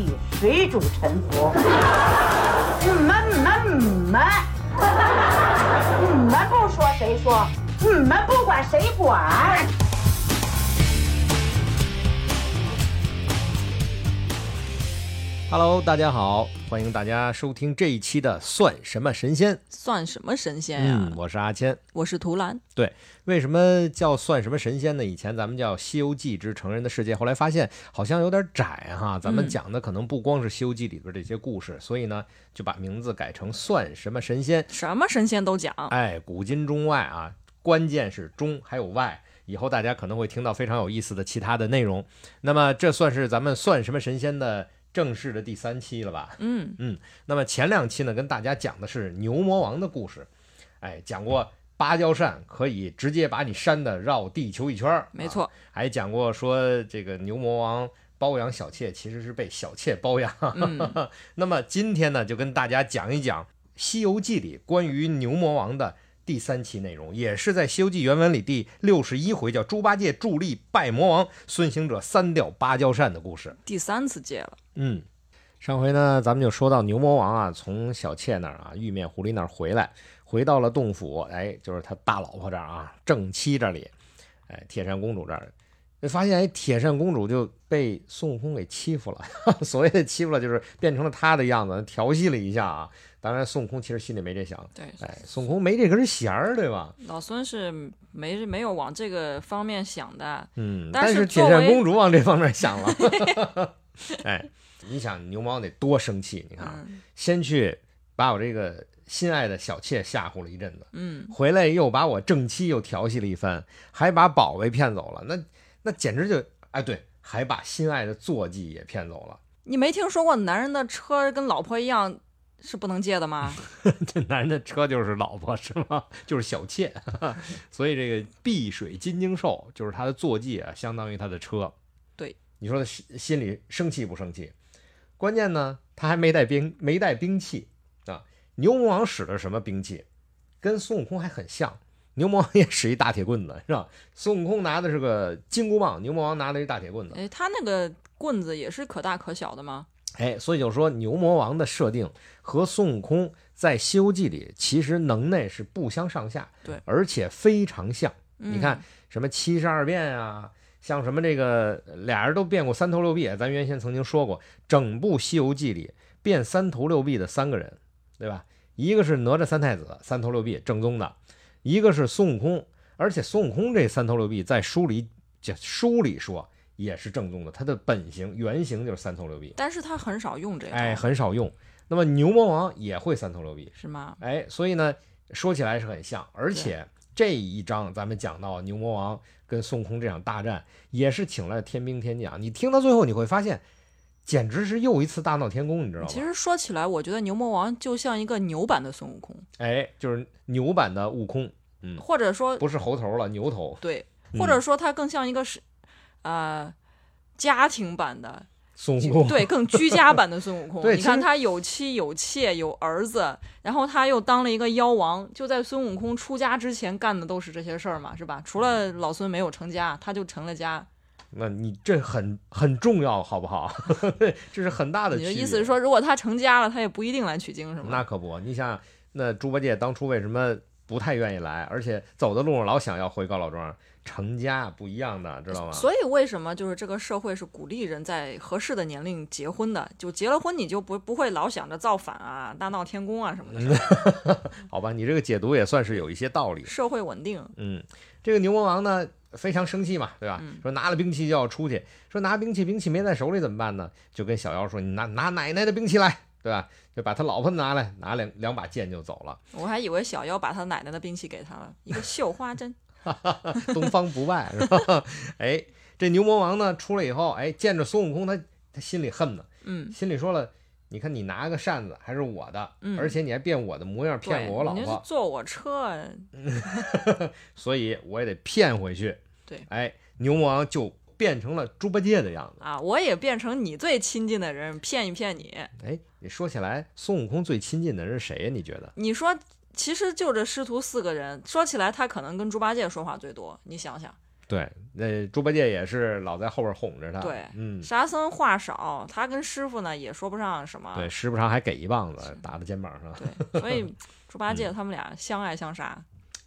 帝谁主沉浮？你们你们你们，你们不说谁说？你们不管谁管？Hello，大家好，欢迎大家收听这一期的《算什么神仙》。算什么神仙呀？嗯，我是阿谦。我是图兰。对，为什么叫算什么神仙呢？以前咱们叫《西游记之成人的世界》，后来发现好像有点窄哈。咱们嗯讲的可能不光是《西游记》里边这些故事，所以呢，就把名字改成“算什么神仙什么神仙都讲。”。哎，古今中外啊，关键是中还有外。以后大家可能会听到非常有意思的其他的内容。那么这算是咱们算什么神仙的正式的第三期了吧？嗯嗯，那么前两期呢，跟大家讲的是牛魔王的故事，哎，讲过芭蕉扇可以直接把你扇的绕地球一圈没错。还讲过说这个牛魔王包养小妾，其实是被小妾包养。嗯 那么今天呢，就跟大家讲一讲《西游记》里关于牛魔王的第三期内容，也是在《西游记》原文里第六十一回，叫猪八戒助力拜魔王，孙行者三吊芭蕉扇的故事。第三次借了。嗯，上回呢，咱们就说到牛魔王啊，从小妾那儿啊，玉面狐狸那儿回来，回到了洞府，哎，就是他大老婆这儿啊，正妻这里，哎，铁扇公主这儿，就发现哎，铁扇公主就被孙悟空给欺负了。所谓的欺负了，就是变成了他的样子，调戏了一下啊。当然，孙悟空其实心里没这想，对，哎，孙悟空没这根弦儿，对吧？老孙是没没有往这个方面想的。嗯，但是是铁扇公主往这方面想了。哎，你想牛魔王得多生气？你看先去把我这个心爱的小妾吓唬了一阵子，嗯，回来又把我正妻又调戏了一番，还把宝贝骗走了，那那简直就哎对，还把心爱的坐骑也骗走了。你没听说过男人的车跟老婆一样是不能借的吗？这男人的车就是老婆是吗？就是小妾，所以这个碧水金睛兽就是他的坐骑啊，相当于他的车。对，你说他心心里生气不生气？关键呢，他还没带兵，没带兵器啊。牛魔王使的什么兵器？跟孙悟空还很像。牛魔王也使一大铁棍子，是吧？孙悟空拿的是个金箍棒，牛魔王拿的一大铁棍子。哎，他那个棍子也是可大可小的吗？哎，所以就说牛魔王的设定和孙悟空在《西游记》里其实能耐是不相上下，对而且非常像。嗯、你看，什么七十二变啊，像什么这个俩人都变过三头六臂，咱原先曾经说过，整部《西游记》里变三头六臂的三个人，对吧？一个是哪吒三太子，三头六臂正宗的；一个是孙悟空，而且孙悟空这三头六臂在书里这书里说也是正宗的，他的本形原型就是三头六臂。但是他很少用这个，哎，很少用。那么牛魔王也会三头六臂，是吗？哎，所以呢，说起来是很像。而且这一章咱们讲到牛魔王跟孙悟空这场大战，也是请了天兵天将。你听到最后，你会发现，简直是又一次大闹天宫，你知道吗？其实说起来，我觉得牛魔王就像一个牛版的孙悟空，哎，就是牛版的悟空，嗯，或者说不是猴头了，牛头。对，嗯或者说他更像一个是，呃，家庭版的，孙悟空，对，更居家版的孙悟空。你看他有妻有妾有儿子，然后他又当了一个妖王，就在孙悟空出家之前干的都是这些事儿嘛，是吧？除了老孙没有成家，他就成了家。那你这很很重要，好不好？这是很大的你的。意思是说，如果他成家了，他也不一定来取经，是吗？那可不，你想想，那猪八戒当初为什么不太愿意来，而且走的路上老想要回高老庄？成家不一样的，知道吗？所以为什么就是这个社会是鼓励人在合适的年龄结婚的？就结了婚，你就不不会老想着造反啊、大闹天宫啊什么的 好吧，你这个解读也算是有一些道理。社会稳定。嗯，这个牛魔王呢非常生气嘛，对吧？嗯说拿了兵器就要出去，说拿兵器，兵器没在手里怎么办呢？就跟小妖说：“你拿拿奶奶的兵器来，对吧？”就把他老婆拿来，拿两两把剑就走了。我还以为小妖把他奶奶的兵器给他了，一个绣花针。东方不败是吧？哎，这牛魔王呢出来以后，哎，见着孙悟空，他他心里恨呢，嗯，心里说了。你看，你拿个扇子还是我的，嗯而且你还变我的模样骗我老婆，坐我车，所以我也得骗回去。对，哎，牛魔王就变成了猪八戒的样子。啊，我也变成你最亲近的人，骗一骗你。哎，你说起来，孙悟空最亲近的人是谁呀？你觉得？你说，其实就这师徒四个人，说起来他可能跟猪八戒说话最多。你想想，对，那猪八戒也是老在后边哄着他。对嗯，沙僧话少，他跟师傅呢也说不上什么。对，时不常还给一棒子打在肩膀上。对，所以 猪八嗯戒他们俩相爱相杀。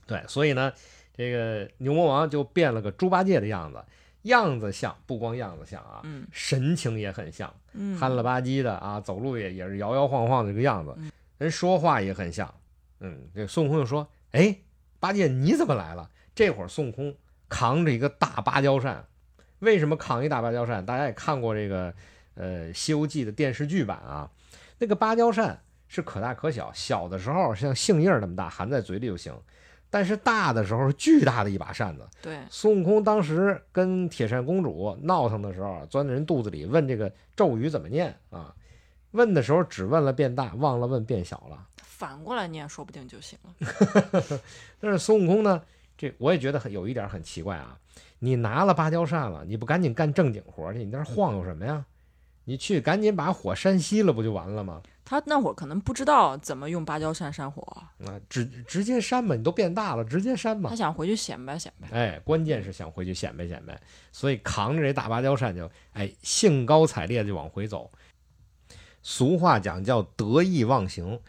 对，所以呢，这个牛魔王就变了个猪八戒的样子，样子像，不光样子像啊，嗯神情也很像，嗯，憨了吧唧的啊，走路也也是摇摇晃晃的这个样子嗯，人说话也很像。嗯，这孙悟空就说：“哎，八戒你怎么来了？”这会儿孙悟空扛着一个大芭蕉扇，为什么扛一大芭蕉扇？大家也看过这个呃《西游记》的电视剧版啊，那个芭蕉扇是可大可小，小的时候像杏叶儿那么大，含在嘴里就行。但是大的时候是巨大的一把扇子，对，孙悟空当时跟铁扇公主闹腾的时候，钻在人肚子里问这个咒语怎么念啊？问的时候只问了变大，忘了问变小了。反过来念说不定就行了。但是孙悟空呢，这我也觉得很有一点很奇怪啊。你拿了芭蕉扇了，你不赶紧干正经活去？你在那晃悠什么呀？你去赶紧把火扇熄了，不就完了吗？他那会儿可能不知道怎么用芭蕉扇扇火，啊，直直接扇吧，你都变大了，直接扇吧他。想回去显摆显摆。哎，关键是想回去显摆显摆，所以扛着这大芭蕉扇就哎兴高采烈地就往回走。俗话讲叫得意忘形。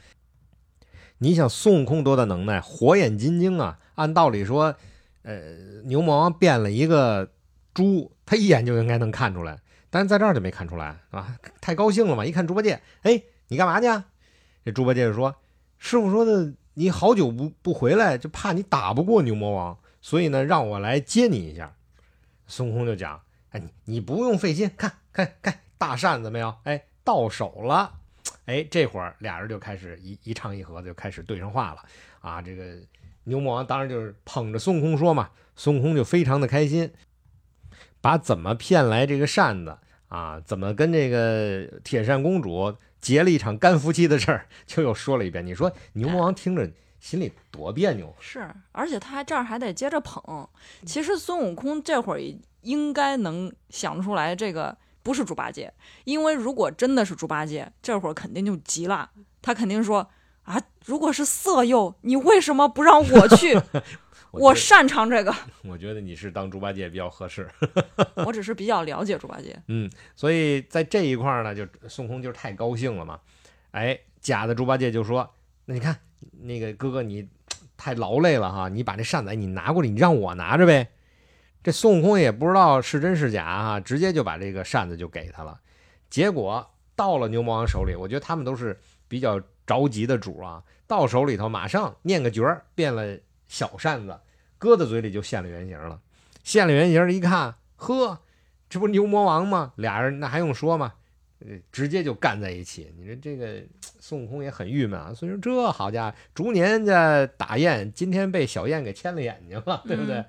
你想孙悟空多大能耐，火眼金睛啊！按道理说，呃，牛魔王变了一个猪，他一眼就应该能看出来，但是在这儿就没看出来啊！太高兴了嘛！一看猪八戒，哎，你干嘛去啊？这猪八戒就说：“师傅说的，你好久不不回来，就怕你打不过牛魔王，所以呢，让我来接你一下。”孙悟空就讲：“哎，你你不用费心，看看看大扇子没有？哎，到手了。哎，这会儿俩人就开始一一唱一和，就开始对上话了啊！这个牛魔王当然就是捧着孙悟空说嘛，孙悟空就非常的开心，把怎么骗来这个扇子啊，怎么跟这个铁扇公主结了一场干夫妻的事儿，就又说了一遍。你说牛魔王听着心里多别扭，是，而且他还这儿还得接着捧。其实孙悟空这会儿应该能想出来，这个不是猪八戒，因为如果真的是猪八戒，这会儿肯定就急了，他肯定说啊，如果是色诱，你为什么不让我去？我觉擅长这个，我觉得你是当猪八戒比较合适。我只是比较了解猪八戒。嗯，所以在这一块儿呢，就孙悟空就是太高兴了嘛。哎，假的猪八戒就说：“那你看，那个哥哥你太劳累了哈，你把这扇子哎你拿过来，你让我拿着呗。”这孙悟空也不知道是真是假哈，直接就把这个扇子就给他了。结果到了牛魔王手里，我觉得他们都是比较着急的主啊，到手里头马上念个诀儿，变了小扇子，搁在嘴里就现了原形了。现了原形一看，呵，这不牛魔王吗？俩人那还用说吗？呃，直接就干在一起。你说这个 孙悟空也很郁闷啊。所以说这好家伙，逐年家打雁，今天被小雁给牵了眼睛了，对不对？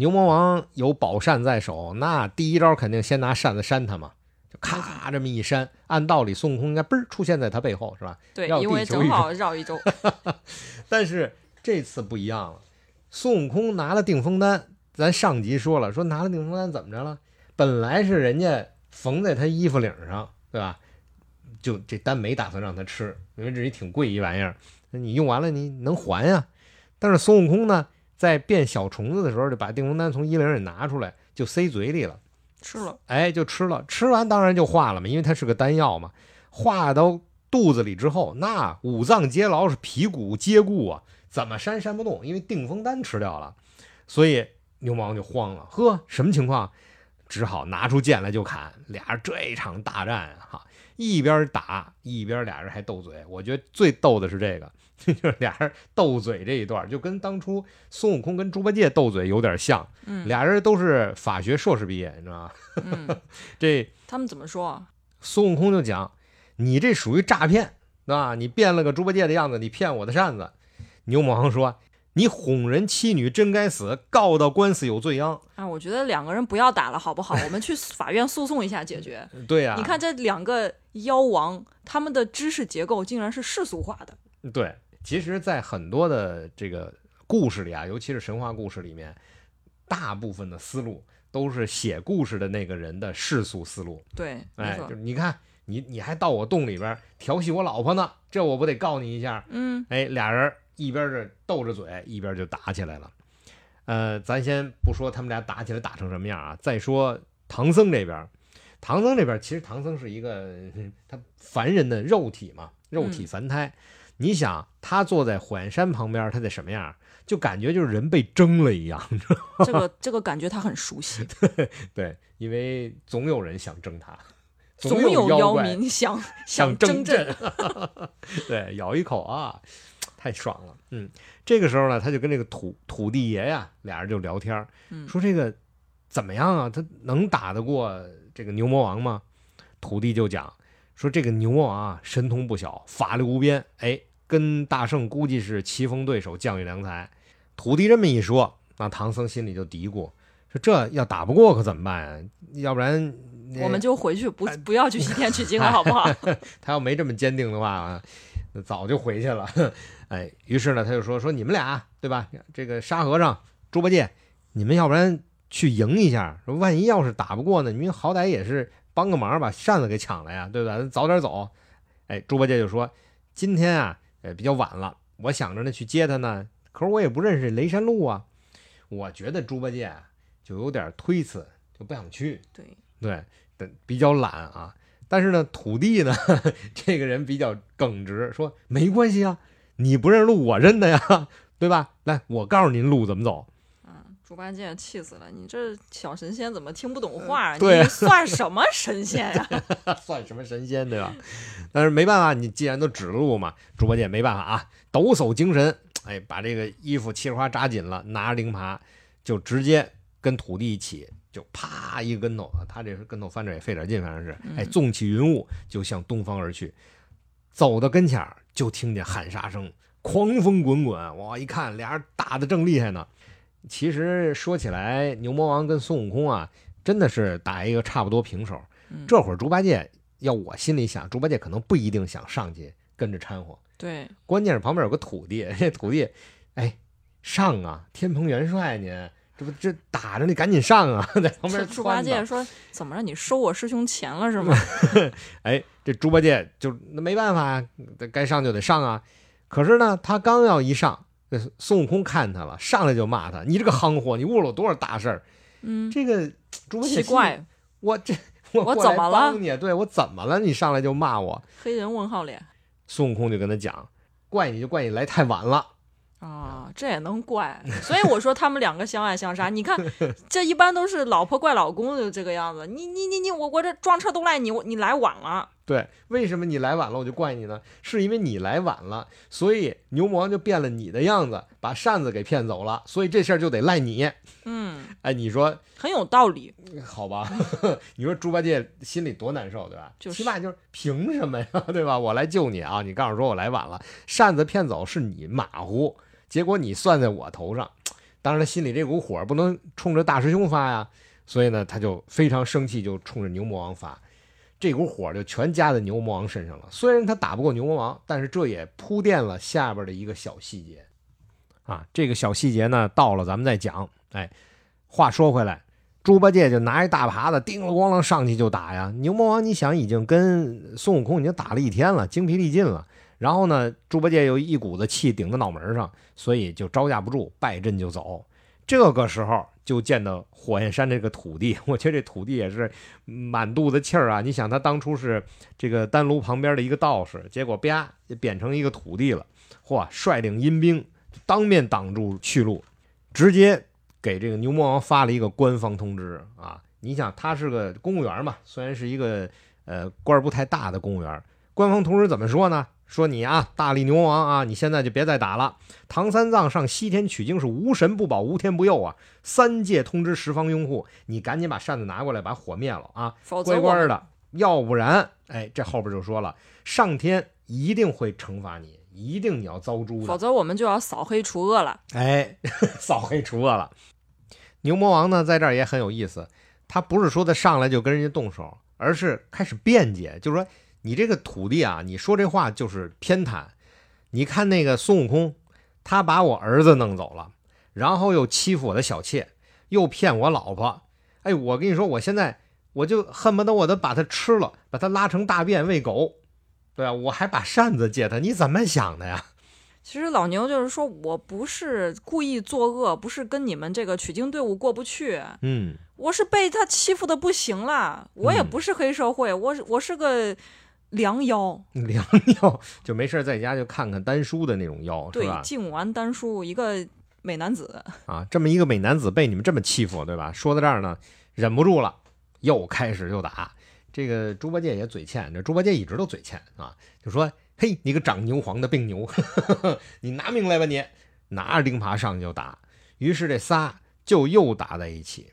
牛魔王有宝扇在手，那第一招肯定先拿扇子扇他嘛，就咔这么一扇。按道理孙悟空应该嘣儿出现在他背后，是吧？对，绕因为正好绕一周。但是这次不一样了，孙悟空拿了定风丹，咱上集说了，说拿了定风丹怎么着了？本来是人家缝在他衣服领上，对吧？就这丹没打算让他吃，因为这也挺贵一玩意儿，你用完了你能还呀？但是孙悟空呢，在变小虫子的时候，就把定风丹从衣领里拿出来，就塞嘴里了。吃了，哎，就吃了，吃完当然就化了嘛，因为它是个丹药嘛。化到肚子里之后，那五脏皆牢，是皮骨皆固啊，怎么扇扇不动，因为定风丹吃掉了。所以牛魔王就慌了，呵，什么情况？只好拿出剑来就砍。俩人这场大战哈，一边打一边俩人还斗嘴。我觉得最逗的是这个，就是俩人斗嘴这一段，就跟当初孙悟空跟猪八戒斗嘴有点像。嗯俩人都是法学硕士毕业，你知道吗？嗯，这他们怎么说啊？孙悟空就讲：“你这属于诈骗，对吧？你变了个猪八戒的样子，你骗我的扇子。”牛魔王说：“你哄人妻女，真该死，告到官司有罪殃。啊，我觉得两个人不要打了，好不好？我们去法院诉讼一下解决。”对呀、你看这两个妖王，他们的知识结构竟然是世俗化的。对，其实，在很多的这个故事里啊，尤其是神话故事里面，大部分的思路都是写故事的那个人的世俗思路。对，哎，就是。你看，你你还到我洞里边调戏我老婆呢，这我不得告你一下？嗯，哎，俩人一边这斗着嘴，一边就打起来了。呃，咱先不说他们俩打起来打成什么样啊，再说唐僧这边，唐僧这边其实唐僧是一个 他凡人的肉体嘛，肉体凡胎。你想他坐在火焰山旁边，他得什么样？就感觉就是人被蒸了一样，这个这个感觉他很熟悉，对对，因为总有人想蒸他，总有妖怪民想想蒸朕，对，咬一口啊，太爽了。嗯，这个时候呢，他就跟这个土土地爷呀，俩人就聊天，嗯说这个怎么样啊？他能打得过这个牛魔王吗？土地就讲说这个牛魔王啊，神通不小，法力无边，哎，跟大圣估计是棋逢对手，将遇良才。土地这么一说，那唐僧心里就嘀咕说：这要打不过可怎么办啊？要不然我们就回去，不哎不要去西天取经了，好不好？他要没这么坚定的话啊，早就回去了。哎，于是呢，他就说说你们俩对吧？这个沙和尚、猪八戒，你们要不然去赢一下，说万一要是打不过呢，你们好歹也是帮个忙，把扇子给抢了呀，对吧？早点走。哎，猪八戒就说今天啊，呃，比较晚了，我想着呢去接他呢，可是我也不认识雷山路啊。我觉得猪八戒啊就有点推辞，就不想去。对，对，但比较懒啊。但是呢，土地呢，这个人比较耿直，说没关系啊，你不认路，我认的呀，对吧？来，我告诉您路怎么走。嗯，猪八戒气死了，你这小神仙怎么听不懂话 你算什么神仙呀？算什么神仙，对吧？但是没办法，你既然都指了路嘛，猪八戒没办法啊，抖擞精神，哎，把这个衣服嘁哩哗扎紧了，拿着灵耙，就直接跟土地一起，就啪一个跟头啊，他这是跟头翻着也费点劲，反正是，哎，纵起云雾就向东方而去。走到跟前儿，就听见喊杀声，狂风滚滚。哇，一看俩人打的正厉害呢。其实说起来，牛魔王跟孙悟空啊，真的是打一个差不多平手。嗯这会儿猪八戒要我心里想，猪八戒可能不一定想上去跟着掺和，对，关键是旁边有个土地，这土地，哎，上啊，天蓬元帅您，这不这打着你赶紧上啊，在旁边猪八戒说：“怎么着？你收我师兄钱了是吗 哎，这猪八戒就那没办法呀，该上就得上啊。可是呢，他刚要一上，这孙悟空看他了，上来就骂他：“你这个夯货，你误了我多少大事儿！”？”嗯，这个猪八戒奇怪，我这我我怎么了帮你？对我怎么了？你上来就骂我。黑人问号脸孙悟空就跟他讲：“怪你就怪你来太晚了。啊，这也能怪？所以我说他们两个相爱相杀。你看，这一般都是老婆怪老公就这个样子。你你你你，我我这撞车都赖你，你来晚了。”对，为什么你来晚了我就怪你呢？是因为你来晚了，所以牛魔王就变了你的样子，把扇子给骗走了，所以这事儿就得赖你。嗯，哎，你说很有道理。好吧？你说猪八戒心里多难受，对吧？就是起码就是凭什么呀，对吧？我来救你啊！你告诉说我来晚了，扇子骗走是你马虎，结果你算在我头上。当然，他心里这股火不能冲着大师兄发呀，所以呢，他就非常生气，就冲着牛魔王发。这股火就全加在牛魔王身上了。虽然他打不过牛魔王，但是这也铺垫了下边的一个小细节啊。这个小细节呢，到了咱们再讲。哎，话说回来，猪八戒就拿一大耙子，叮了咣啷上去就打呀。牛魔王，你想已经跟孙悟空已经打了一天了，精疲力尽了。然后呢，猪八戒又一股子气顶在脑门上，所以就招架不住，败阵就走。这个时候就见到火焰山这个土地，我觉得这土地也是满肚子气儿啊！你想，他当初是这个丹炉旁边的一个道士，结果啪就变成一个土地了，嚯！率领阴兵当面挡住去路，直接给这个牛魔王发了一个官方通知啊！你想，他是个公务员嘛，虽然是一个呃官不太大的公务员，官方同时怎么说呢？说你啊，大力牛魔王啊，你现在就别再打了。唐三藏上西天取经是无神不保，无天不佑啊！三界通知十方拥护，你赶紧把扇子拿过来，把火灭了啊！否则乖乖的，要不然，哎，这后边就说了，上天一定会惩罚你，一定你要遭诛的。否则我们就要扫黑除恶了。哎，扫黑除恶了。牛魔王呢，在这儿也很有意思，他不是说他上来就跟人家动手，而是开始辩解，就是说你这个土地啊，你说这话就是偏袒。你看那个孙悟空，他把我儿子弄走了，然后又欺负我的小妾，又骗我老婆。哎，我跟你说，我现在我就恨不得我都把他吃了，把他拉成大便喂狗，对啊，我还把扇子借他，你怎么想的呀？其实老牛就是说我不是故意作恶，不是跟你们这个取经队伍过不去，嗯，我是被他欺负的不行了。我也嗯不是黑社会，我我是个良妖，良药就没事儿在家就看看丹书的那种药，是对，吧？敬完丹书，一个美男子。啊，这么一个美男子被你们这么欺负，对吧？说到这儿呢，忍不住了，又开始就打。这个猪八戒也嘴欠，这猪八戒一直都嘴欠啊，就说：“嘿，你个长牛黄的病牛，你拿命来吧你！”拿着钉耙上去就打。于是这仨就又打在一起。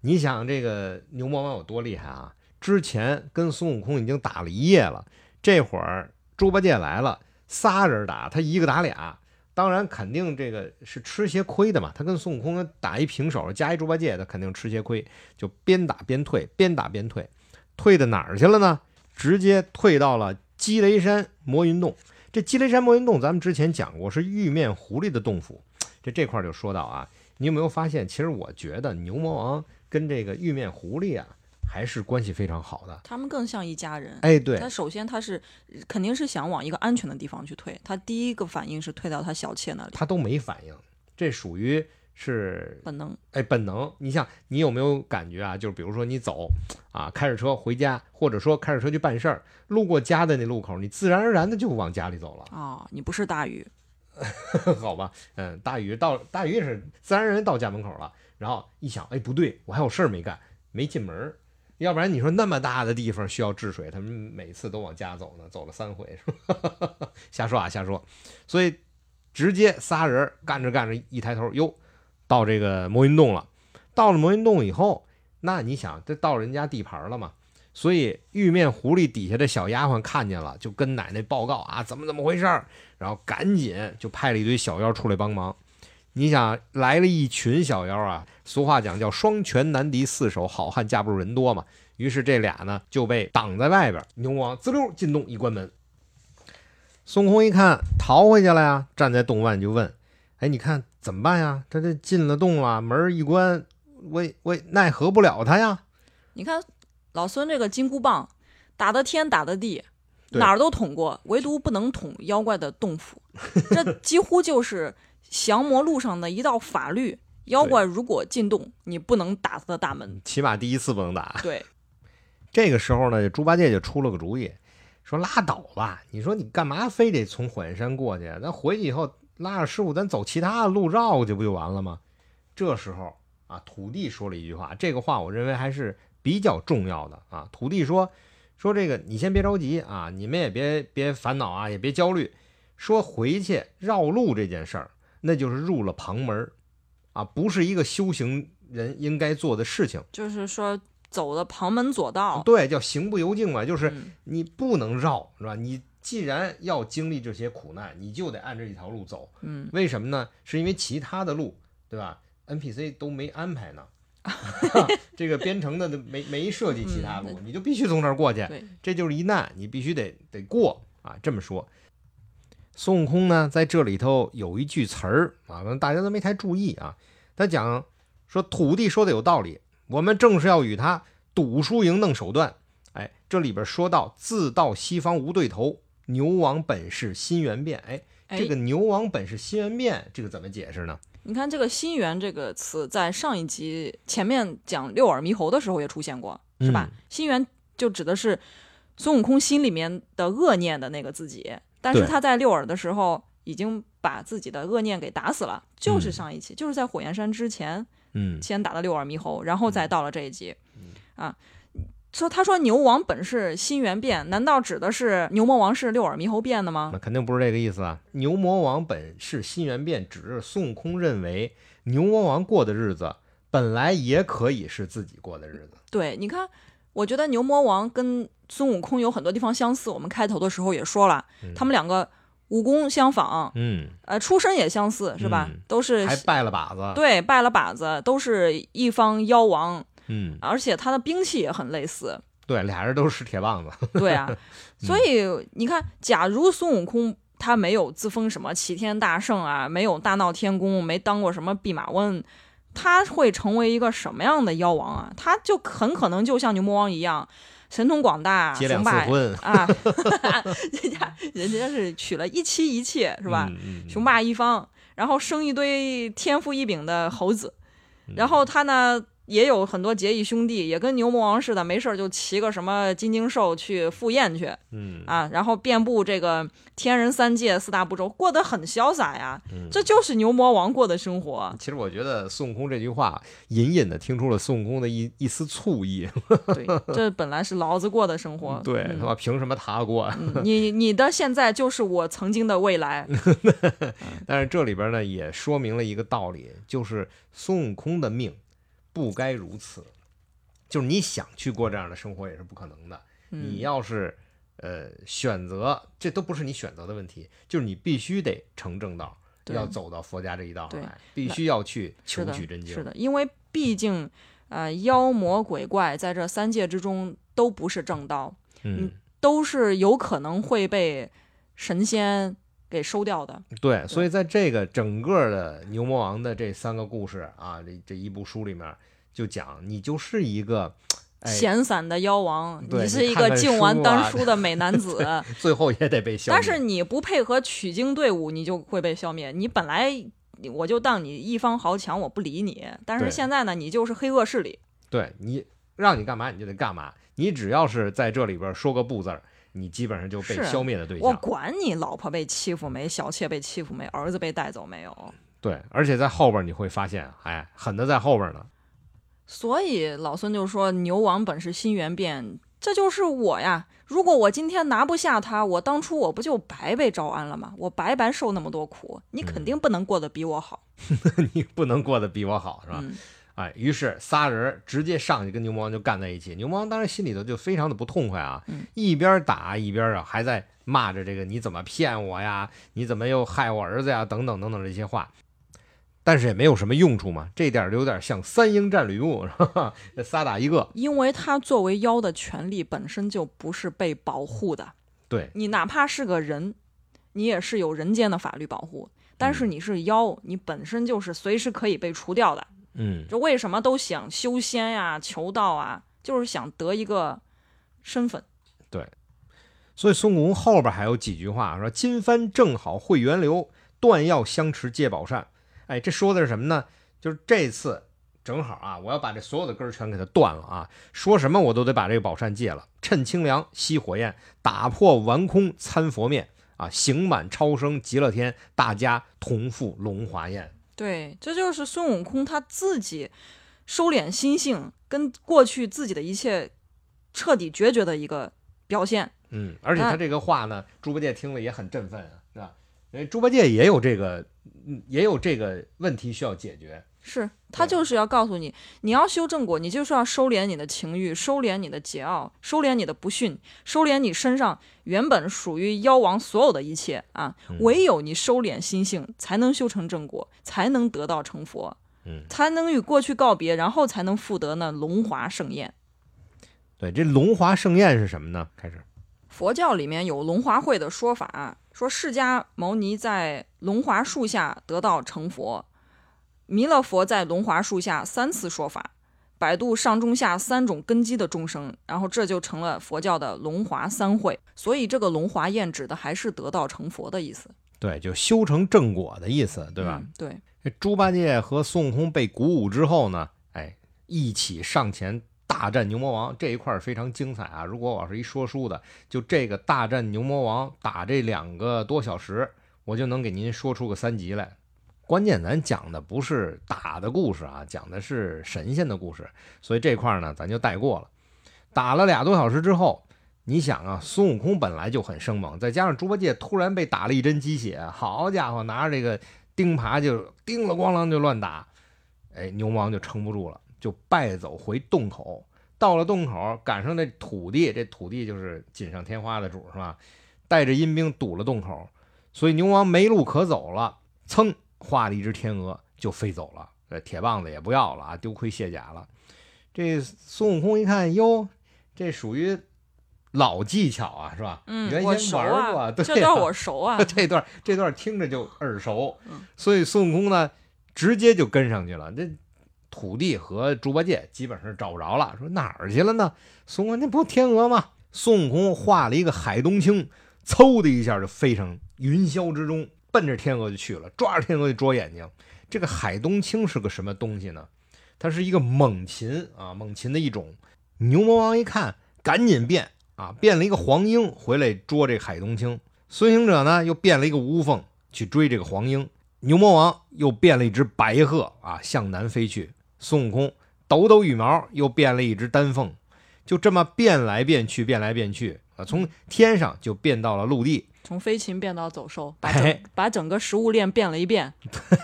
你想这个牛魔王有多厉害啊？之前跟孙悟空已经打了一夜了，这会儿猪八戒来了，仨人打，他一个打俩。当然，肯定这个是吃些亏的嘛。他跟孙悟空打一平手，加一猪八戒，他肯定吃些亏，就边打边退，边打边退，退到哪儿去了呢？直接退到了积雷山魔云洞。这积雷山魔云洞，咱们之前讲过，是玉面狐狸的洞府。这这块就说到啊，你有没有发现？其实我觉得牛魔王跟这个玉面狐狸啊，还是关系非常好的。他们更像一家人。哎，对他，首先他是肯定是想往一个安全的地方去退，他第一个反应是退到他小妾那里，他都没反应，这属于是本能。哎，本能。你像你有没有感觉啊？就是比如说你走啊，开着车回家，或者说开着车去办事儿，路过家的那路口，你自然而然的就往家里走了。哦，你不是大禹，好吧，嗯，大鱼到大鱼也是自然而然到家门口了，然后一想，哎，不对，我还有事儿没干，没进门儿。要不然你说那么大的地方需要治水，他们每次都往家走呢，走了三回是吧？瞎说啊，瞎说。所以直接仨人干着干着，一抬头，哟，到这个魔云洞了。到了魔云洞以后，那你想，这到人家地盘了嘛？所以玉面狐狸底下的小丫鬟看见了，就跟奶奶报告啊，怎么怎么回事儿，然后赶紧就派了一堆小妖出来帮忙。你想来了一群小妖啊，俗话讲叫双拳难敌四手好汉，架不住人多嘛。于是这俩呢就被挡在外边，牛魔王滋溜进洞一关门。孙悟空一看逃回去了呀，站在洞外就问：“哎，你看怎么办呀？他这进了洞了，门一关，我我奈何不了他呀。你看老孙这个金箍棒，打的天打的地，哪儿都捅过，唯独不能捅妖怪的洞府。这几乎就是降魔路上的一道法律。妖怪如果进洞，你不能打他的大门。起码第一次不能打。对，这个时候呢，猪八戒就出了个主意，说拉倒吧，你说你干嘛非得从火焰山过去？咱回去以后拉着师傅，咱走其他的路绕过去不就完了吗？这时候啊，土地说了一句话，这个话我认为还是比较重要的啊。土地说说这个，你先别着急啊，你们也别别烦恼啊，也别焦虑。说回去绕路这件事儿，那就是入了旁门啊，不是一个修行人应该做的事情。就是说走的旁门左道。对，叫行不由径嘛，就是嗯你不能绕，是吧？你既然要经历这些苦难，你就得按这一条路走。嗯，为什么呢？是因为其他的路，对吧？NPC 都没安排呢，这个编程的没没设计其他路，嗯你就必须从这儿过去，这就是一难，你必须得得过啊。这么说，孙悟空呢，在这里头有一句词儿啊，大家都没太注意啊。他讲说，土地说的有道理，我们正是要与他赌输赢弄手段。哎，这里边说到自到西方无对头，牛王本是心猿变。哎，哎这个牛王本是心猿变，这个怎么解释呢？你看这个“心猿”这个词，在上一集前面讲六耳猕猴的时候也出现过，是吧？嗯心猿就指的是孙悟空心里面的恶念的那个自己，但是他在六耳的时候已经把自己的恶念给打死了，就是嗯上一期，就是在火焰山之前嗯，先打的六耳猕猴，然后再到了这一集，啊。说他说牛王本是心猿变，难道指的是牛魔王是六耳猕猴变的吗？那肯定不是这个意思啊。牛魔王本是心猿变，指的是孙悟空认为牛魔王过的日子本来也可以是自己过的日子。对，你看，我觉得牛魔王跟孙悟空有很多地方相似。我们开头的时候也说了，他们两个武功相仿，嗯，呃，出身也相似，是吧？嗯都是还拜了把子。，对拜了把子，都是一方妖王，嗯，而且他的兵器也很类似。对，俩人都是铁棒子。对啊，所以你看，假如孙悟空他没有自封什么齐天大圣啊，没有大闹天宫，没当过什么弼马温，他会成为一个什么样的妖王啊？他就很可能就像牛魔王一样，神通广大，雄霸次婚。啊 人家人家是娶了一妻一妾是吧？嗯嗯嗯。雄霸一方，然后生一堆天赋异禀的猴子，嗯。然后他呢也有很多结义兄弟，也跟牛魔王似的，没事儿就骑个什么金睛兽去赴宴去嗯啊，然后遍布这个天人三界四大部洲，过得很潇洒呀，嗯这就是牛魔王过的生活。其实我觉得孙悟空这句话隐隐的听出了孙悟空的一一丝醋意。对，这本来是老子过的生活。对，嗯他妈凭什么他过？嗯你你的现在就是我曾经的未来。但是这里边呢也说明了一个道理，就是孙悟空的命不该如此，就是你想去过这样的生活也是不可能的。你嗯，要是呃选择，这都不是你选择的问题，就是你必须得成正道，要走到佛家这一道来，必须要去求取真经。是的，因为毕竟呃妖魔鬼怪在这三界之中都不是正道，嗯，都是有可能会被神仙给收掉的。对，所以在这个整个的牛魔王的这三个故事啊，这这一部书里面就讲，你就是一个。哎，闲散的妖王，对你是一个净完丹书的美男子，最后也得被消灭。但是你不配合取经队伍，你就会被消灭。你本来我就当你一方豪强，我不理你，但是现在呢，你就是黑恶势力。对你让你干嘛你就得干嘛，你只要是在这里边说个不字儿，你基本上就被消灭的对象我。管你老婆被欺负没，小妾被欺负没，儿子被带走没有。对，而且在后边你会发现，哎，狠的在后边呢。所以老孙就说：“牛王本是心猿变，这就是我呀。如果我今天拿不下他，我当初我不就白被招安了吗？我白白受那么多苦，你肯定不能过得比我好，你不能过得比我好，是吧？嗯哎，于是仨人直接上去跟牛魔王就干在一起。牛魔王当然心里头就非常的不痛快啊，嗯一边打一边啊还在骂着这个你怎么骗我呀，你怎么又害我儿子呀，等等等等这些话。但是也没有什么用处嘛，这点儿有点像三英战吕布，仨打一个，因为他作为妖的权利本身就不是被保护的。对，你哪怕是个人，你也是有人间的法律保护。但是你是妖，你本身就是随时可以被除掉的。嗯，就为什么都想修仙呀、求道啊？就是想得一个身份。对所以孙悟空后边还有几句话说：“金帆正好会源流，断药相持借宝扇。”哎，这说的是什么呢？就是这次正好啊，我要把这所有的根儿全给它断了啊！说什么我都得把这个宝扇借了，趁清凉吸火焰，打破顽空参佛面啊，行满超生极乐天，大家同赴龙华宴。对，这就是孙悟空他自己收敛心性，跟过去自己的一切彻底决绝的一个表现。嗯，而且啊他这个话呢，猪八戒听了也很振奋啊，是吧？因为猪八戒也有这个，嗯也有这个问题需要解决。是他就是要告诉你，你要修正果，你就是要收敛你的情欲，收敛你的桀骜，收敛你的不驯，收敛你身上原本属于妖王所有的一切啊！嗯唯有你收敛心性，才能修成正果，才能得道成佛，嗯，才能与过去告别，然后才能复得那龙华盛宴。对，这龙华盛宴是什么呢？开始。佛教里面有龙华会的说法，说释迦牟尼在龙华树下得道成佛，弥勒佛在龙华树下三次说法，摆渡上中下三种根基的众生，然后这就成了佛教的龙华三会。所以这个龙华宴指的还是得道成佛的意思，对，就修成正果的意思，对吧？嗯对，这猪八戒和孙悟空被鼓舞之后呢，哎，一起上前大战牛魔王，这一块儿非常精彩啊！如果我要是一说书的，就这个大战牛魔王打这两个多小时，我就能给您说出个三集来。关键咱讲的不是打的故事啊，讲的是神仙的故事，所以这块儿呢咱就带过了。打了俩多小时之后，你想啊，孙悟空本来就很生猛，再加上猪八戒突然被打了一针鸡血，好家伙，拿着这个钉耙就叮了咣啷就乱打，哎，牛王就撑不住了，就败走回洞口。到了洞口，赶上这土地，这土地就是锦上添花的主是吧？带着阴兵堵了洞口，所以牛王没路可走了，噌画了一只天鹅就飞走了。这铁棒子也不要了啊，丢盔卸甲了。这孙悟空一看，哟，这属于老技巧啊，是吧？嗯，原先玩过，啊，对这段我熟啊，这段这段听着就耳熟嗯，所以孙悟空呢，直接就跟上去了。这土地和猪八戒基本上找不着了，说哪儿去了呢？孙悟空那不天鹅吗？孙悟空画了一个海东青，嗖的一下就飞上云霄之中，奔着天鹅就去了，抓着天鹅就啄眼睛。这个海东青是个什么东西呢？它是一个猛禽啊，猛禽的一种。牛魔王一看，赶紧变啊，变了一个黄莺回来捉这海东青。孙行者呢，又变了一个乌凤去追这个黄莺。牛魔王又变了一只白鹤啊，向南飞去。孙悟空抖抖羽毛，又变了一只丹凤，就这么变来变去，变来变去啊，从天上就变到了陆地。从飞禽变到走兽，把 把整个食物链变了一遍。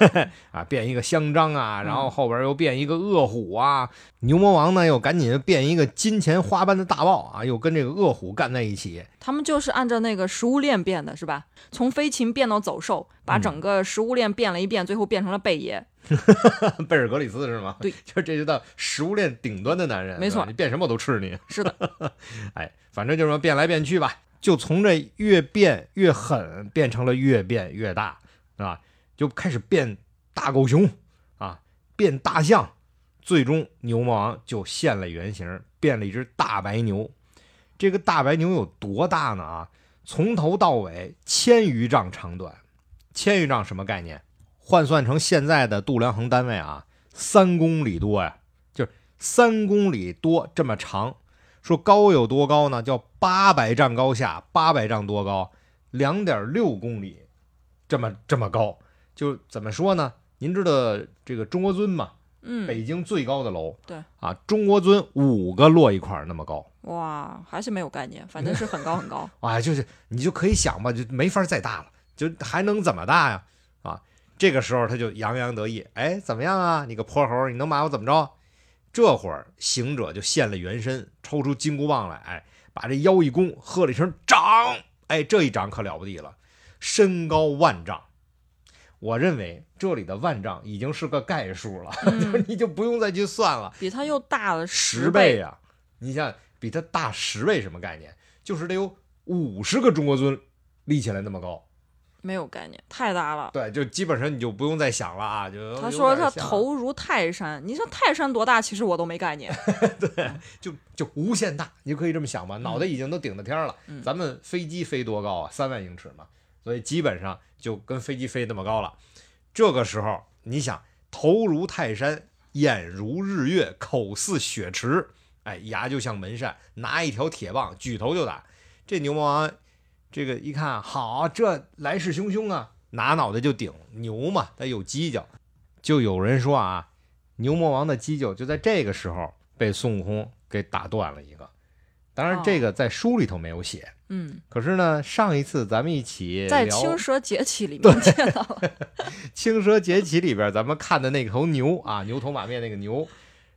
啊，变一个香樟啊，然后后边又变一个恶虎啊。牛魔王呢，又赶紧变一个金钱花般的大豹啊，又跟这个恶虎干在一起。他们就是按照那个食物链变的，是吧？从飞禽变到走兽，把嗯整个食物链变了一遍，最后变成了贝爷。贝尔格里斯是吗？对，就这就到食物链顶端的男人，没错你变什么我都吃你。是的，哎，反正就是说变来变去吧，就从这越变越狠，变成了越变越大，是吧，就开始变大狗熊啊，变大象，最终牛魔王就现了原形，变了一只大白牛。这个大白牛有多大呢？啊，从头到尾千余丈长短，千余丈什么概念？换算成现在的度量衡单位啊，三公里多呀，就是三公里多这么长。说高有多高呢？叫八百丈高下，八百丈多高，两点六公里，这么这么高。就怎么说呢？您知道这个中国尊吗？嗯，北京最高的楼，对啊，中国尊五个摞一块儿那么高，哇，还是没有概念，反正 是很高很高。啊，就是你就可以想吧，就没法再大了，就还能怎么大呀？啊，这个时候他就洋洋得意，哎，怎么样啊？你个泼猴，你能把我怎么着？这会儿行者就现了原身，抽出金箍棒来，哎，把这腰一弓，喝了一声掌，哎，这一掌可了不得了，身高万丈。我认为这里的万丈已经是个概数了，嗯 你就不用再去算了。比他又大了十倍倍呀、你想比他大十倍什么概念？就是得有五十个中国尊立起来那么高。没有概念，太大了。对，就基本上你就不用再想了啊，就他说他头如泰山，你说泰山多大？其实我都没概念。对就就无限大，你可以这么想吧，脑袋已经都顶到天儿了。嗯咱们飞机飞多高啊？三万英尺嘛，所以基本上就跟飞机飞那么高了。这个时候，你想头如泰山，眼如日月，口似雪池，哎，牙就像门扇，拿一条铁棒举头就打。这牛魔王，这个一看好，这来势汹汹啊，拿脑袋就顶。牛嘛，它有犄角，就有人说啊，牛魔王的犄角就在这个时候被孙悟空给打断了一个。当然，哦这个在书里头没有写。嗯，可是呢，上一次咱们一起在 《青蛇劫起》里面见到了。青蛇劫起里边，咱们看的那头牛啊，牛头马面那个牛，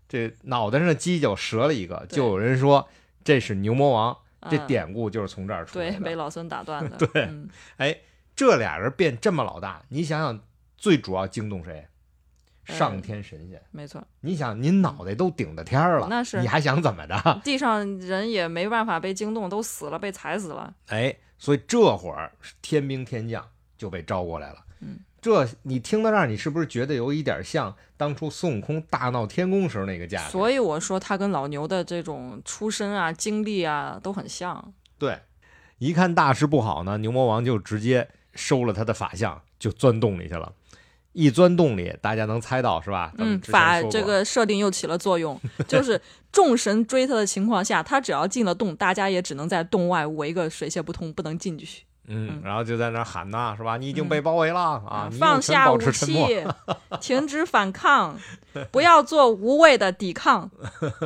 这脑袋上的犄角折了一个，就有人说这是牛魔王。这嗯典故就是从这儿出来对的。被老孙打断 的。对嗯哎，这俩人变这么老大，你想想，最主要惊动谁？呃上天神仙。没错，你想，您脑袋都顶着天儿了，那是你还想怎么着？地上人也没办法被惊动，都死了，被踩死了。哎，所以这会儿天兵天将就被招过来了。嗯，这你听到这儿，你是不是觉得有一点像当初孙悟空大闹天宫时候那个架势？所以我说他跟老牛的这种出身啊、经历啊都很像。对，一看大事不好呢，牛魔王就直接收了他的法相，就钻洞里去了。一钻洞里，大家能猜到是吧？嗯，法这个设定又起了作用，就是众神追他的情况下，他只要进了洞，大家也只能在洞外围个水泄不通，不能进去。嗯，然后就在那喊呐，是吧？你已经被包围了、啊！你放下武。器，停止反抗，不要做无谓的抵抗。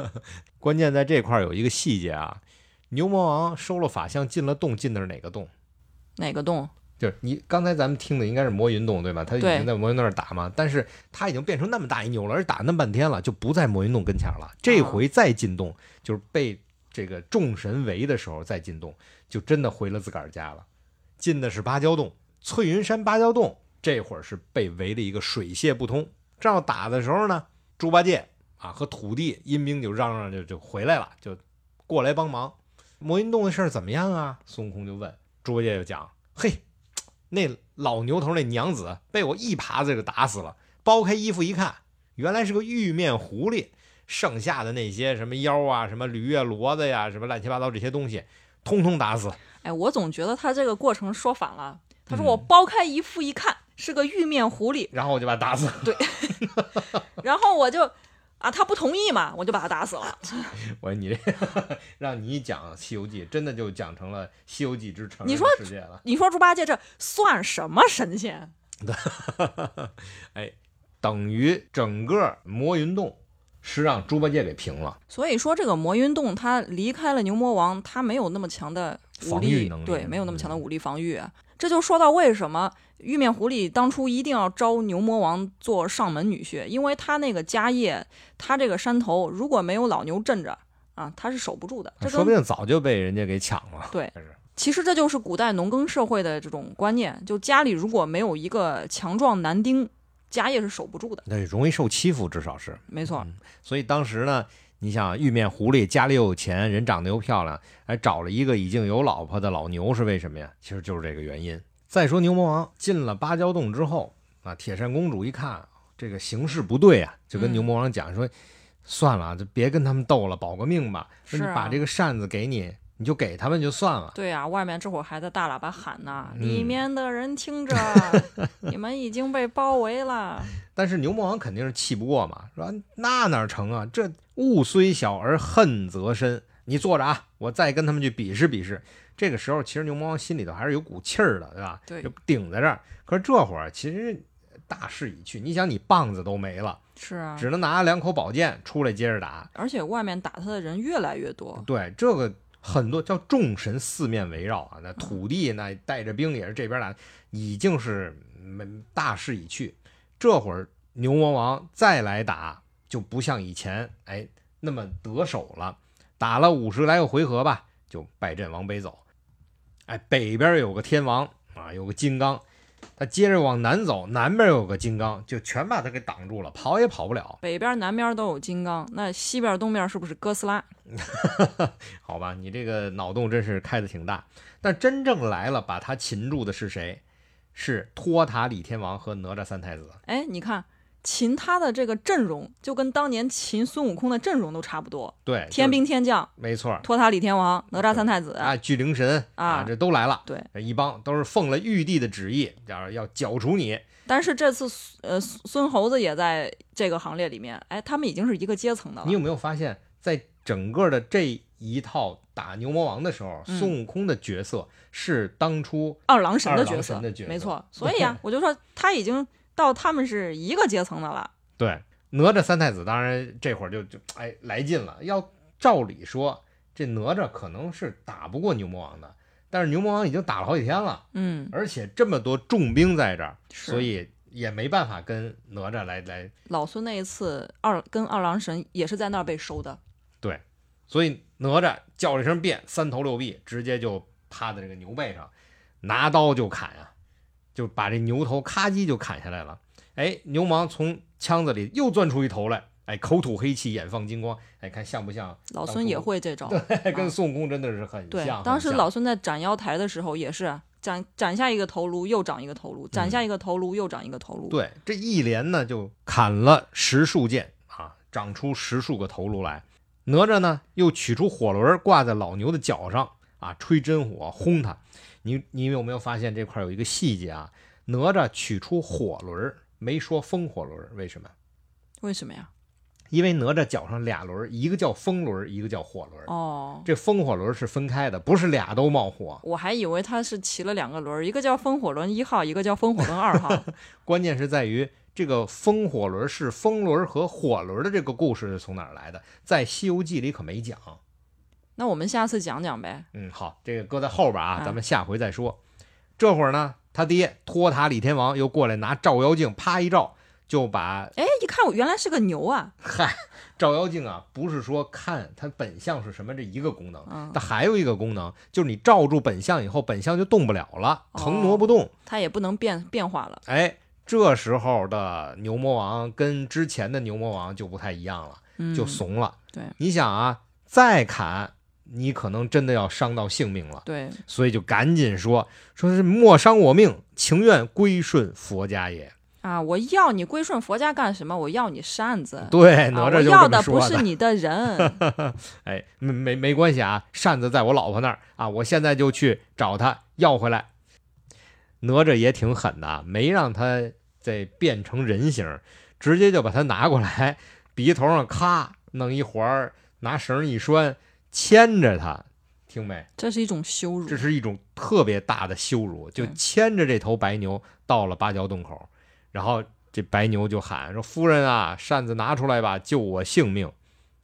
关键在这块儿有一个细节啊，牛魔王收了法相，进了洞，进的是哪个洞？哪个洞？就是你刚才咱们听的应该是魔云洞对吧？他已经在魔云洞那儿打嘛，但是他已经变成那么大一牛了，而且打那么半天了，就不在魔云洞跟前儿了。这回再进洞，就是被这个众神围的时候再进洞，就真的回了自个儿家了。进的是芭蕉洞，翠云山芭蕉洞，这会儿是被围了一个水泄不通。正要打的时候呢，猪八戒啊和土地阴兵就嚷嚷就就回来了，就过来帮忙。魔云洞的事儿怎么样啊？孙悟空就问，猪八戒就讲，嘿。那老牛头那娘子被我一耙子给打死了。剥开衣服一看，原来是个玉面狐狸，剩下的那些什么妖啊、什么驴啊、骡子呀、什么乱七八糟这些东西，通通打死。哎，我总觉得他这个过程说反了。他说嗯我剥开一副一看，是个玉面狐狸，然后我就把他打死。对 然后我就啊，他不同意嘛，我就把他打死了。我说你这 让你讲《西游记》，真的就讲成了《西游记之成人你说世界》了。你说猪八戒这算什么神仙？哎，等于整个魔云洞是让猪八戒给平了。所以说，这个魔云洞他离开了牛魔王，他没有那么强的武力，防御能力对，没有那么强的嗯武力防御。这就说到为什么玉面狐狸当初一定要招牛魔王做上门女婿，因为他那个家业，他这个山头如果没有老牛镇着啊，他是守不住的。这说不定早就被人家给抢了。对其实这就是古代农耕社会的这种观念，就家里如果没有一个强壮男丁，家业是守不住的。对，容易受欺负，至少是。没错，所以当时呢，你想玉面狐狸家里又有钱，人长得又漂亮，还找了一个已经有老婆的老牛，是为什么呀？其实就是这个原因。再说牛魔王进了芭蕉洞之后，啊，铁扇公主一看这个形势不对啊，就跟嗯牛魔王讲说：“算了，就别跟他们斗了，保个命吧。说你是啊把这个扇子给你，你就给他们就算了。对呀、外面这会儿还在大喇叭喊呢，嗯里面的人听着，你们已经被包围了。但是牛魔王肯定是气不过嘛，说那哪成啊？这物虽小而恨则深。你坐着啊，我再跟他们去比试比试。这个时候，其实牛魔王心里头还是有股气儿的，对吧？对就顶在这儿。可是这会儿其实大势已去，你想，你棒子都没了，是啊，只能拿两口宝剑出来接着打。而且外面打他的人越来越多。对，这个很多叫众神四面围绕啊，那土地那带着兵也是这边打，已经是嗯大势已去。这会儿牛魔王再来打，就不像以前哎那么得手了。打了五十来个回合吧，就败阵往北走。哎，北边有个天王啊，有个金刚，他接着往南走，南边有个金刚，就全把他给挡住了，跑也跑不了。北边、南边都有金刚，那西边、东边是不是哥斯拉？好吧，你这个脑洞真是开的挺大。但真正来了把他擒住的是谁？是托塔李天王和哪吒三太子。哎，你看擒他的这个阵容，就跟当年擒孙悟空的阵容都差不多，对，天兵天将，没错托塔李天王、哪吒三太子。啊，巨灵神啊这都来了。对，一帮都是奉了玉帝的旨意，要要剿除你。但是这次呃孙猴子也在这个行列里面，哎，他们已经是一个阶层的了。你有没有发现，在整个的这一套打牛魔王的时候，嗯孙悟空的角色是当初二郎神的角色，角色没错。所以啊、我就说他已经到他们是一个阶层的了。对哪吒三太子，当然这会儿就就哎来劲了。要照理说，这哪吒可能是打不过牛魔王的，但是牛魔王已经打了好几天了，嗯，而且这么多重兵在这儿，所以也没办法跟哪吒来来。老孙那一次二跟二郎神也是在那儿被收的。对所以哪吒叫了一声变，三头六臂，直接就趴在这个牛背上，拿刀就砍呀、就把这牛头咔叽就砍下来了。哎，牛魔王从腔子里又钻出一头来，哎，口吐黑气，眼放金光，哎，看像不像？老孙也会这招。对跟孙悟空真的是很对像。，当时老孙在斩妖台的时候也是啊斩斩下一个头颅，又长一个头颅；斩下一个头颅，又长一个头颅。嗯对这一连呢就砍了十数剑啊，长出十数个头颅来。哪吒呢又取出火轮挂在老牛的脚上啊，吹真火轰他。你你有没有发现这块有一个细节啊？哪吒取出火轮，没说风火轮，为什么？为什么呀？因为哪吒脚上俩轮，一个叫风轮，一个叫火轮。哦，这风火轮是分开的，不是俩都冒火。我还以为他是骑了两个轮儿，一个叫风火轮一号，一个叫风火轮二号。关键是在于这个风火轮是风轮和火轮的这个故事是从哪儿来的，在《西游记》里可没讲。那我们下次讲讲呗。嗯，好，这个搁在后边啊，啊咱们下回再说。这会儿呢，他爹托塔李天王又过来拿照妖镜，啪一照，就把哎，一看我原来是个牛啊！嗨照妖镜啊，不是说看它本相是什么这一个功能，嗯它还有一个功能，就是你照住本相以后，本相就动不了了，哦腾挪不动。它也不能变变化了。哎，这时候的牛魔王跟之前的牛魔王就不太一样了。嗯，就怂了。对你想啊，再砍你可能真的要伤到性命了，对，所以就赶紧说，说是莫伤我命，情愿归顺佛家也。啊，我要你归顺佛家干什么？我要你扇子。对，啊，哪吒就我要的不是你的人。哎，没没没关系啊，扇子在我老婆那儿啊，我现在就去找她要回来。哪吒也挺狠的啊，没让他再变成人形，直接就把他拿过来，鼻头上咔弄一环儿，拿绳一拴，牵着他，听没？这是一种羞辱这。是一种特别大的羞辱，就牵着这头白牛到了芭蕉洞口，然后这白牛就喊说：“夫人啊，扇子拿出来吧，救我性命！”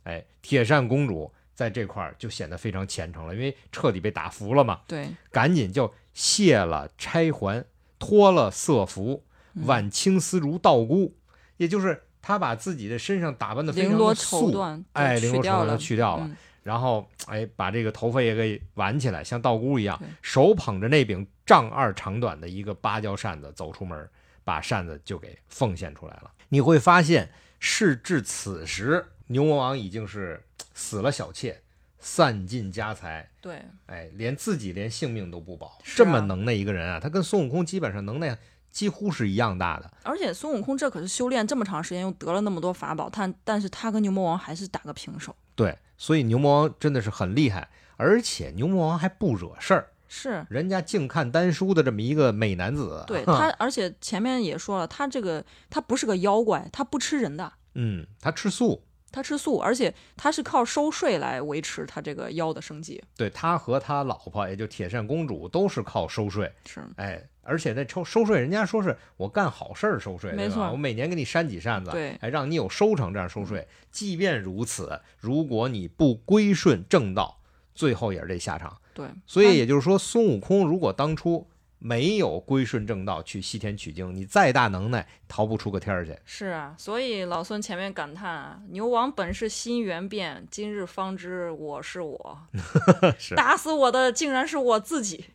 哎，铁扇公主在这块儿就显得非常虔诚了，因为彻底被打服了嘛，对，赶紧就卸了钗环，脱了色服，嗯挽青丝如道姑，也就是他把自己的身上打扮的非常的素，哎，绫罗绸缎都去掉了，去掉了。嗯然后哎，把这个头发也给挽起来，像道姑一样，手捧着那柄丈二长短的一个芭蕉扇子走出门，把扇子就给奉献出来了。你会发现，事至此时，牛魔王已经是死了小妾，散尽家财，对，哎，连自己连性命都不保。啊这么能耐一个人啊，他跟孙悟空基本上能耐几乎是一样大的。而且孙悟空这可是修炼这么长时间，又得了那么多法宝，他但是他跟牛魔王还是打个平手。对，所以牛魔王真的是很厉害，而且牛魔王还不惹事儿。是人家净看丹书的这么一个美男子，对他，而且前面也说了，他这个他不是个妖怪，他不吃人的，嗯，他吃素，他吃素，而且他是靠收税来维持他这个妖的生计。对他和他老婆，也就铁扇公主，都是靠收税，是，哎，而且那收收税，人家说是我干好事儿收税，没错我每年给你扇几扇子，对哎，让你有收成，这样收税。即便如此，如果你不归顺正道，最后也是这下场。对，所以也就是说，孙悟空如果当初没有归顺正道去西天取经，你再大能耐，逃不出个天儿去。是啊，所以老孙前面感叹啊，牛王本是心猿变，今日方知我是我，是打死我的竟然是我自己。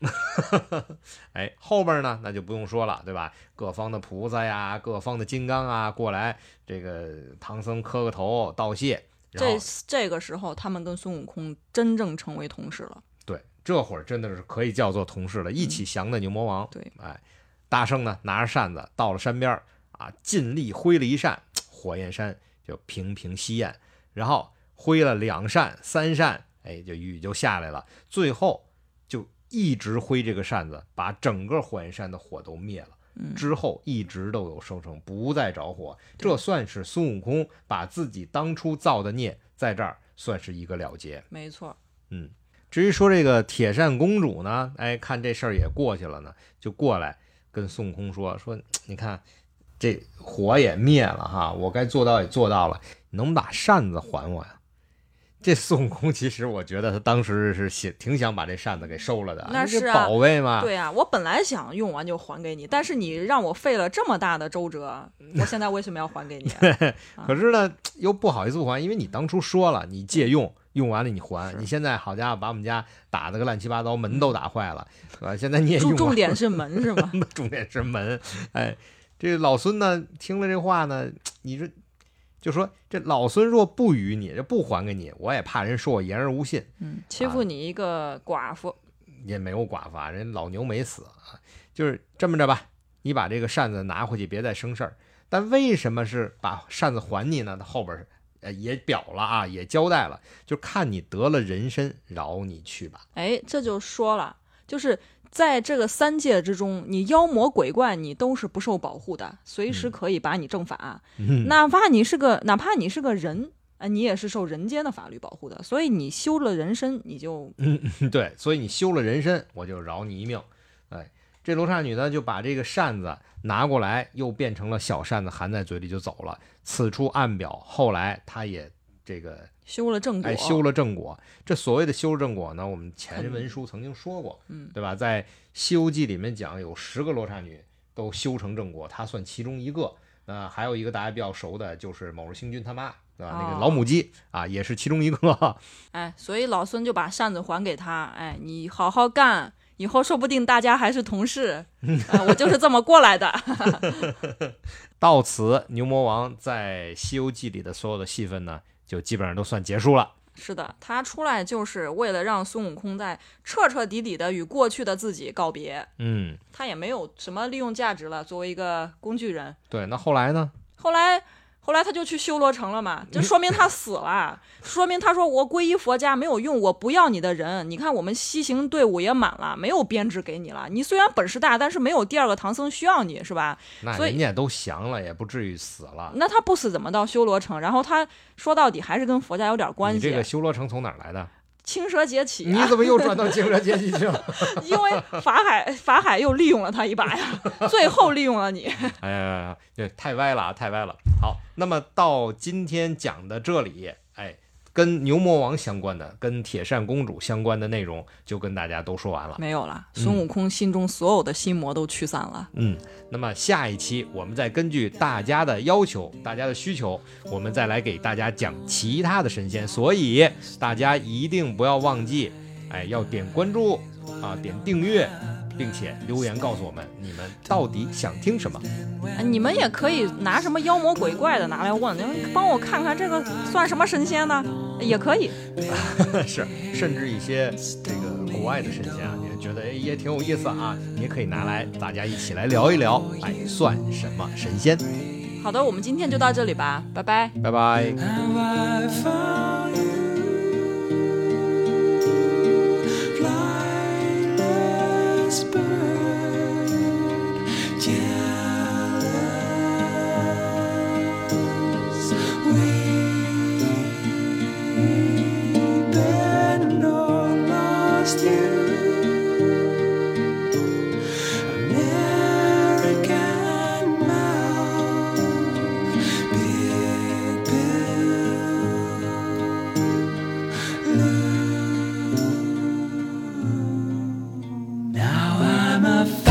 哎，后边呢，那就不用说了，对吧？各方的菩萨呀，各方的金刚啊，过来，这个唐僧磕个头道谢。这，这个时候，他们跟孙悟空真正成为同事了。对，这会儿真的是可以叫做同事了，一起降的牛魔王。对，哎，大圣呢拿着扇子到了山边儿啊，尽力挥了一扇，火焰山就平平息焰，然后挥了两扇、三扇，哎，就雨就下来了。最后就一直挥这个扇子，把整个火焰山的火都灭了。嗯，之后一直都有收成，不再着火，这算是孙悟空把自己当初造的孽在这儿算是一个了结。没错。嗯，至于说这个铁扇公主呢，哎，看这事儿也过去了呢，就过来跟孙悟空说说，你看这火也灭了哈，我该做到也做到了，你能把扇子还我呀？这孙悟空其实我觉得他当时是想挺想把这扇子给收了的，那是啊宝贝嘛。对啊，我本来想用完就还给你，但是你让我费了这么大的周折，我现在为什么要还给你啊？可是呢，又不好意思不还，因为你当初说了你借用，用完了你还。你现在好家伙，把我们家打的个乱七八糟，门都打坏了，是吧？现在你也用重点是门是吗？重点是门。哎，这老孙呢，听了这话呢，你说就说这老孙若不与你，这不还给你，我也怕人说我言而无信，嗯，欺负你一个寡妇，也没有寡妇啊，人老牛没死啊，就是这么着吧。你把这个扇子拿回去，别再生事儿。但为什么是把扇子还你呢？他后边儿呃也表了啊，也交代了，就看你得了人身，饶你去吧。哎，这就说了，就是在这个三界之中，你妖魔鬼怪你都是不受保护的，随时可以把你正法。嗯哪怕你是个，哪怕你是个人，啊，你也是受人间的法律保护的。所以你修了人身，你就嗯对，所以你修了人身，我就饶你一命。哎，这罗刹女呢，就把这个扇子拿过来，又变成了小扇子，含在嘴里就走了。此处暗表，后来她也这个修了正果。哎修了正果。这所谓的修正果呢，我们前文书曾经说过，嗯，对吧？在《西游记》里面讲，有十个罗刹女都修成正果，她算其中一个。那还有一个大家比较熟的，就是某日星君他妈，对吧？那个哦老母鸡啊，也是其中一个。哎，所以老孙就把扇子还给他。哎，你好好干，以后说不定大家还是同事。啊，我就是这么过来的。到此，牛魔王在《西游记》里的所有的戏份呢，就基本上都算结束了。是的，他出来就是为了让孙悟空在彻彻底底的与过去的自己告别。嗯，他也没有什么利用价值了，作为一个工具人。对。那后来呢？后来，后来他就去修罗城了嘛，就说明他死了，说明他说我皈依佛家没有用，我不要你的人。你看我们西行队伍也满了，没有编制给你了。你虽然本事大，但是没有第二个唐僧需要你是吧？那所以人家都降了，也不至于死了。那他不死怎么到修罗城？然后他说到底还是跟佛家有点关系。你这个修罗城从哪儿来的？青蛇劫起、你啊，怎么又转到青蛇劫起去了？因为法海法海又利用了他一把呀，最后利用了你。哎呀，这太歪了啊，太歪了。好，那么到今天讲的这里，哎，跟牛魔王相关的、跟铁扇公主相关的内容，就跟大家都说完了。没有了，孙悟空心中所有的心魔都驱散了。嗯，那么下一期我们再根据大家的要求、大家的需求，我们再来给大家讲其他的神仙。所以大家一定不要忘记，哎，要点关注啊，点订阅，并且留言告诉我们你们到底想听什么。啊你们也可以拿什么妖魔鬼怪的拿来问，你们帮我看看这个算什么神仙呢？也可以。是，甚至一些这个国外的神仙啊，你觉得哎也挺有意思啊，你也可以拿来大家一起来聊一聊，哎，算什么神仙？好的，我们今天就到这里吧，拜拜。拜拜。whisper my.